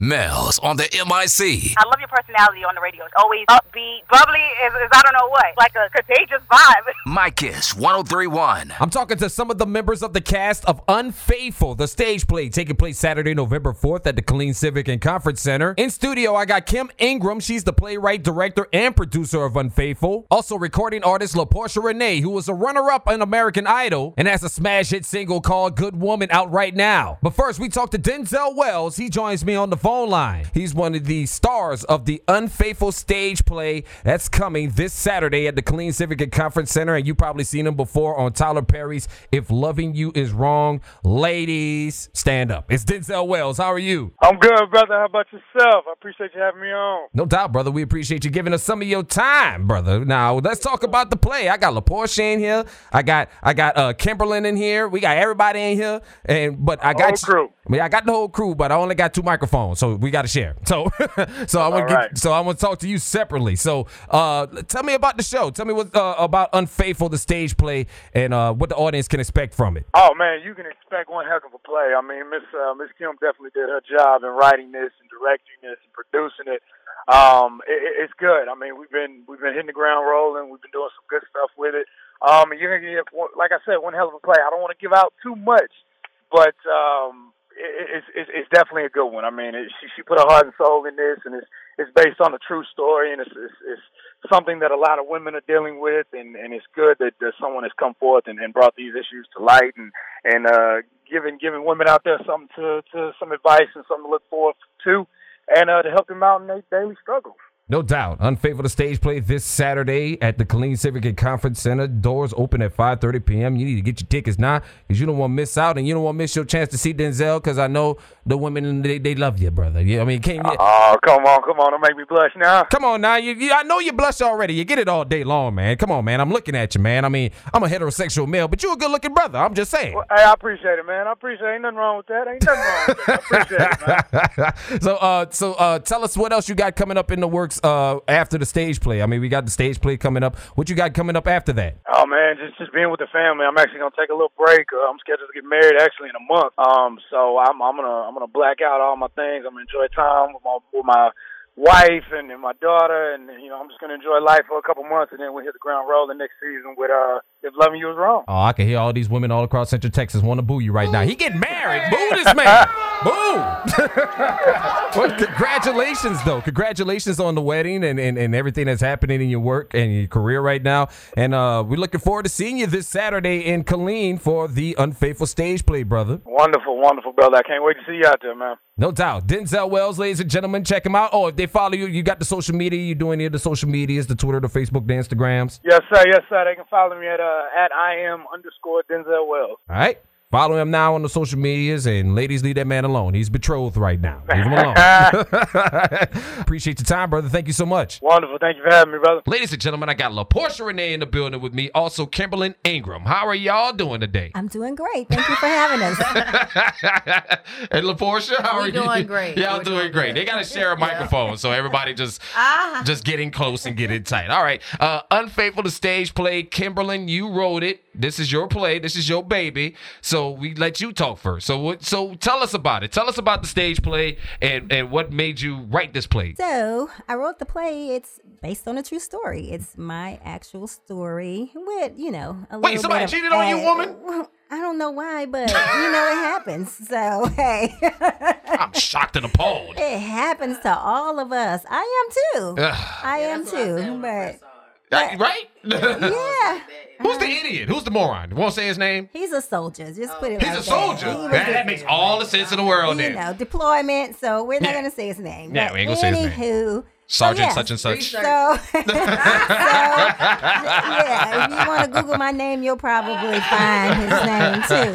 Mel's on the MIC. I love your personality on the radio. It's always upbeat, bubbly, is, is I don't know what, like a contagious vibe. My Kiss 1031. I'm talking to some of the members of the cast of Unfaithful, the stage play taking place Saturday, November 4th at the Killeen Civic and Conference Center. In studio, I got Kim Ingram. She's the playwright, director, and producer of Unfaithful. Also, recording artist La'Porsha Renae, who was a runner up on American Idol and has a smash hit single called Good Woman out right now. But first, we talk to Denzel Wells. He joins me on the phone line. He's one of the stars of the Unfaithful stage play that's coming this Saturday at the Killeen Civic and Conference Center. And you probably seen him before on Tyler Perry's If Loving You Is Wrong. Ladies, stand up. It's Denzel Wells. How are you? I'm good, brother. How about yourself? I appreciate you having me on. No doubt, brother. We appreciate you giving us some of your time, brother. Now let's talk about the play. I got La'Porsha in here. I got I got uh Kimberlyn in here. We got everybody in here. And but I got Whole crew. I mean, I got the whole crew, but I only got two microphones, so we got to share. So, so I want to so I want to talk to you separately. So, uh, tell me about the show. Tell me what uh, about Unfaithful, the stage play, and uh, what the audience can expect from it. Oh man, you can expect one heck of a play. I mean, Miss uh, Miss Kim definitely did her job in writing this and directing this and producing it. Um, it, it- it's good. I mean, we've been we've been hitting the ground rolling. We've been doing some good stuff with it. Um, you're gonna get, like I said, one hell of a play. I don't want to give out too much, but um, it's, it's it's definitely a good one. I mean, it, she she put her heart and soul in this, and it's it's based on a true story, and it's it's, it's something that a lot of women are dealing with, and and it's good that, that someone has come forth and, and brought these issues to light, and and uh, giving giving women out there something to to some advice and something to look forward to, and uh, to help them out in their daily struggles. No doubt. Unfaithful to stage play this Saturday at the Killeen Civic and Conference Center. Doors open at 5:30 p.m. You need to get your tickets now because you don't want to miss out and you don't want to miss your chance to see Denzel because I know the women they, they love you, brother. Yeah, I mean, can't you, Oh, come on, come on, don't make me blush now. Come on now, you, you, I know you blush already. You get it all day long, man. Come on, man. I'm looking at you, man. I mean, I'm a heterosexual male, but you're a good-looking brother. I'm just saying. Well, hey, I appreciate it, man. I appreciate it. Ain't nothing wrong with that. Ain't nothing wrong with that. I appreciate it, man. so, uh, so uh, tell us what else you got coming up in the works uh, after the stage play. I mean, we got the stage play coming up. What you got coming up after that? Oh man, just just being with the family. I'm actually gonna take a little break. Uh, I'm scheduled to get married actually in a month. Um, so I'm I'm gonna I'm gonna black out all my things. I'm gonna enjoy time with my with my wife and, and my daughter, and you know I'm just gonna enjoy life for a couple months, and then we'll hit the ground rolling next season with uh if loving you is wrong. Oh, I can hear all these women all across Central Texas want to boo you right now. He getting married. Boo this man. boo. well, congratulations, though. Congratulations on the wedding and, and, and everything that's happening in your work and your career right now. And uh, we're looking forward to seeing you this Saturday in Killeen for the Unfaithful stage play, brother. Wonderful, wonderful, brother. I can't wait to see you out there, man. No doubt. Denzel Wells, ladies and gentlemen, check him out. Oh, if they follow you, you got the social media. You do any of the social medias, the Twitter, the Facebook, the Instagrams. Yes, sir. Yes, sir. They can follow me at uh Uh, at I am underscore Denzel Wells. All right. Follow him now on the social medias, and ladies, leave that man alone. He's betrothed right now. Leave him alone. Appreciate your time, brother. Thank you so much. Wonderful. Thank you for having me, brother. Ladies and gentlemen, I got La'Porsha Renae in the building with me. Also, Kimberlyn Ingram. How are y'all doing today? I'm doing great. Thank you for having us. and La'Porsha, how We are you? doing great. Y'all We're doing, doing great. They got to share a microphone, so everybody just Ah. just getting close and getting tight. All right. Uh, Unfaithful to stage play. Kimberlyn, you wrote it. This is your play. This is your baby. So we let you talk first. So what? So tell us about it. Tell us about the stage play and and what made you write this play. so I wrote the play. It's based on a true story. It's my actual story with, you know, a Wait, little somebody bit of cheated on you, add- woman? I don't know why, but you know it happens. So hey, I'm shocked and appalled. it happens to all of us. I am too. Ugh. I am That's what I said too. I But first saw it. Uh, right? yeah, Who's the idiot? Who's the moron? Won't say his name. he's a soldier. Just put it. He's like a soldier. That. He was Man, a- that makes all the sense in the world. you Then know, deployment. So we're not Yeah. gonna say his name. Yeah, But we ain't gonna say his name. Anywho, Sergeant so such and such. So, so yeah, if you want to Google my name, you'll probably find his name too.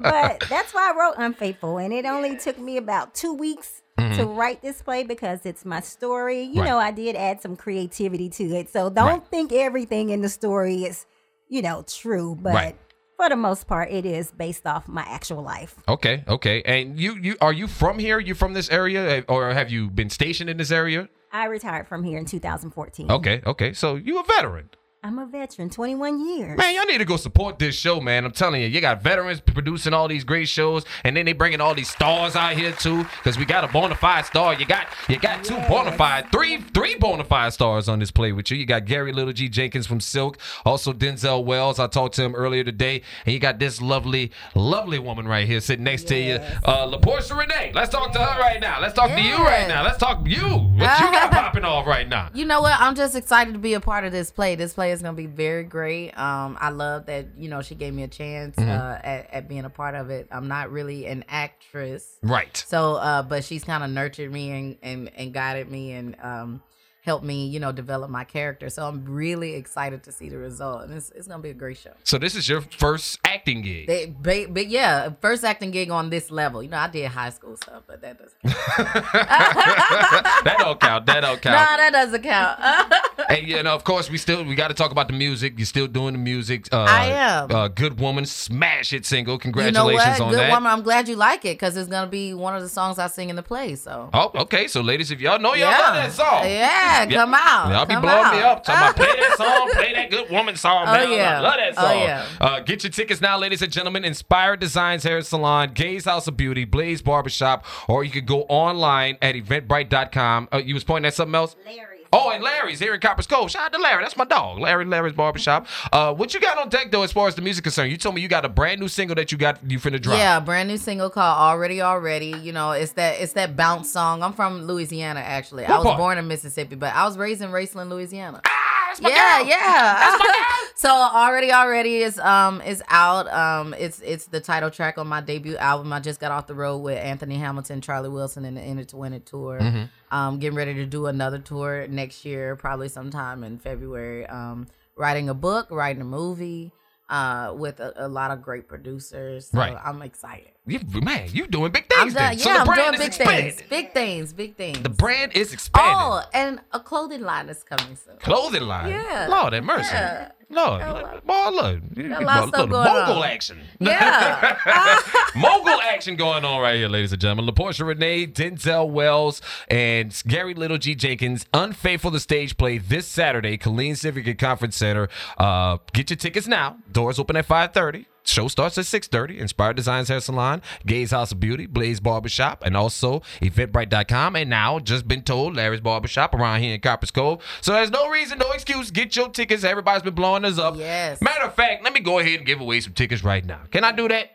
But that's why I wrote Unfaithful, and it only took me about two weeks to write this play because it's my story. You Mm-hmm. Right. know, I did add some creativity to it, so don't Right. think everything in the story is, you know, true. But Right. for the most part, it is based off my actual life. Okay, okay. And you, you are you from here? You from this area, or have you been stationed in this area? I retired from here in 2014. Okay, okay. So you a veteran. I'm a veteran, 21 years. Man, y'all need to go support this show, man. I'm telling you, you got veterans producing all these great shows, and then they bringing all these stars out here too, because we got a bona fide star. You got you got two Yes. bona fide, three three bona fide stars on this play with you. You got Gary Little G Jenkins from Silk, also Denzel Wells. I talked to him earlier today, and you got this lovely, lovely woman right here sitting next to you, Yes. uh, La'Porsha Renae. Let's talk to her right now. Let's talk to you right now. Let's talk you. What you got popping off right now? You know what? I'm just excited to be a part of this play. This play is gonna be very great. Um, I love that you know she gave me a chance Mm-hmm. uh, at, at being a part of it. I'm not really an actress, Right. so uh, but she's kind of nurtured me and, and and guided me and um helped me you know develop my character. So I'm really excited to see the result, and it's, it's gonna be a great show. So this is your first acting gig. They, but, but yeah, first acting gig on this level. You know, I did high school stuff, but that doesn't. that don't count. That don't count. Nah, that doesn't count. Hey, you know, of course, we still we got to talk about the music. You're still doing the music. Uh, I am. Uh, Good woman, smash it single. you know Congratulations what? on Good that. woman. I'm glad you like it because it's gonna be one of the songs I sing in the play. So. Oh, okay. So, ladies, if y'all know y'all love that song, Yeah, come out. Y'all be come blowing me up. Talking about play that song, play that good woman song, Oh, man. yeah. I love that Oh, song. yeah. uh, get your tickets now, ladies and gentlemen. Inspired Designs Hair Salon, Gays House of Beauty, Blaze Barbershop, or you could go online at eventbrite.com. Uh, you was pointing at something else? Larry's. Oh, and Larry's here in Copperas Cove. Shout out to Larry. That's my dog. Larry, Larry's Barbershop. Uh, what you got on deck, though, as far as the music concerned? You told me you got a brand new single that you got you finna drop. Yeah, brand new single called "Already Already." You know, it's that it's that bounce song. I'm from Louisiana, actually. I was part? born in Mississippi, but I was raised in Raceland, Louisiana. Ah, that's my yeah, girl. yeah. so already, already is um is out. Um, it's it's the title track on my debut album. I just got off the road with Anthony Hamilton, Charlie Wilson, and the Intertwined tour. Mm-hmm. Um, getting ready to do another tour next year, probably sometime in February. Um, writing a book, writing a movie. Uh, with a, a lot of great producers, so Right. I'm excited. You, man, you doing big things. done. then. So Yeah, the I'm brand doing big expanding. things, big things, big things. The brand is expanding. oh, and a clothing line is coming soon. Clothing line. Yeah. Lord have mercy. Yeah. Lord, lot- boy, look. You- a lot going mogul on. action. Yeah. mogul action going on right here, ladies and gentlemen. La'Porsha Renae, Denzel Wells, and Gary Little G. Jenkins, Unfaithful to Stage Play this Saturday, Killeen Civic Conference Center. Uh, get your tickets now. Doors open at 5.30. Show starts at 6.30. Inspired Designs Hair Salon, Gays House of Beauty, Blaze Barbershop, and also Eventbrite.com. And now, just been told, Larry's Barbershop around here in Copperas Cove. So there's no reason, no excuse. Get your tickets. Everybody's been blowing us up. Yes. Matter of fact, let me go ahead and give away some tickets right now. Can I do that?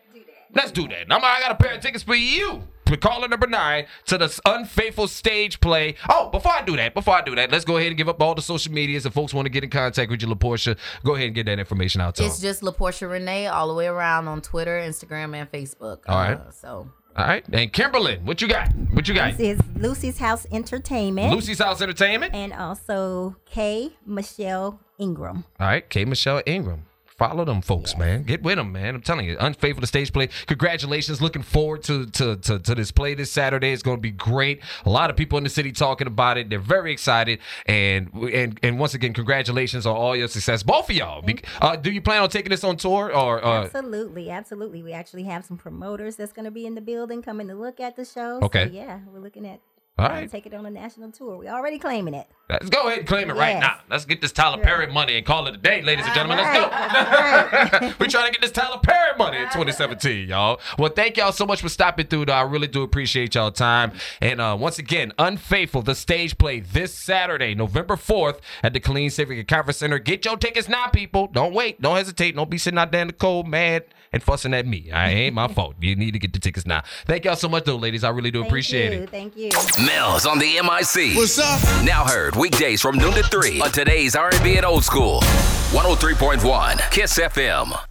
Let's do that. I'm, I got a pair of tickets for you. For caller number nine to the unfaithful stage play. Oh, before I do that, before I do that, let's go ahead and give up all the social medias. If folks want to get in contact with you, La'Porsha, go ahead and get that information out to It's them. just La'Porsha Renae all the way around on Twitter, Instagram, and Facebook. All right. Uh, so All right. And Kimberlyn, what you got? What you got? This is Lucy's House Entertainment. Lucy's House Entertainment. And also K. Michelle Ingram. All right, K. Michelle Ingram. Follow them folks, man. Get with them, man. I'm telling you, unfaithful to stage play. Congratulations. Looking forward to, to to to this play this Saturday. It's going to be great. A lot of people in the city talking about it. They're very excited. And and and once again, congratulations on all your success, both of y'all. Uh, do you plan on taking this on tour or? Uh, Absolutely, absolutely. We actually have some promoters that's going to be in the building coming to look at the show. Okay. So, yeah, we're looking at All to take it on a national tour. We're already claiming it. let's go ahead and claim it right now. Let's get this Tyler Perry money and call it a day, ladies and gentlemen. Let's go. Right. We're trying to get this Tyler Perry money in 2017, y'all. Well, thank y'all so much for stopping through. Though. I really do appreciate y'all time. And uh, once again, Unfaithful, the stage play this Saturday, November 4th at the Killeen Civic Conference Center. Get your tickets now, people. Don't wait. Don't hesitate. Don't be sitting out there in the cold, mad, and fussing at me. I ain't my fault. You need to get the tickets now. Thank y'all so much, though, ladies. I really do Thank appreciate you, it. Thank you. Mills on the MIC. What's up? Now heard weekdays from noon to 3 on today's R&B and old school. 103.1 Kiss FM.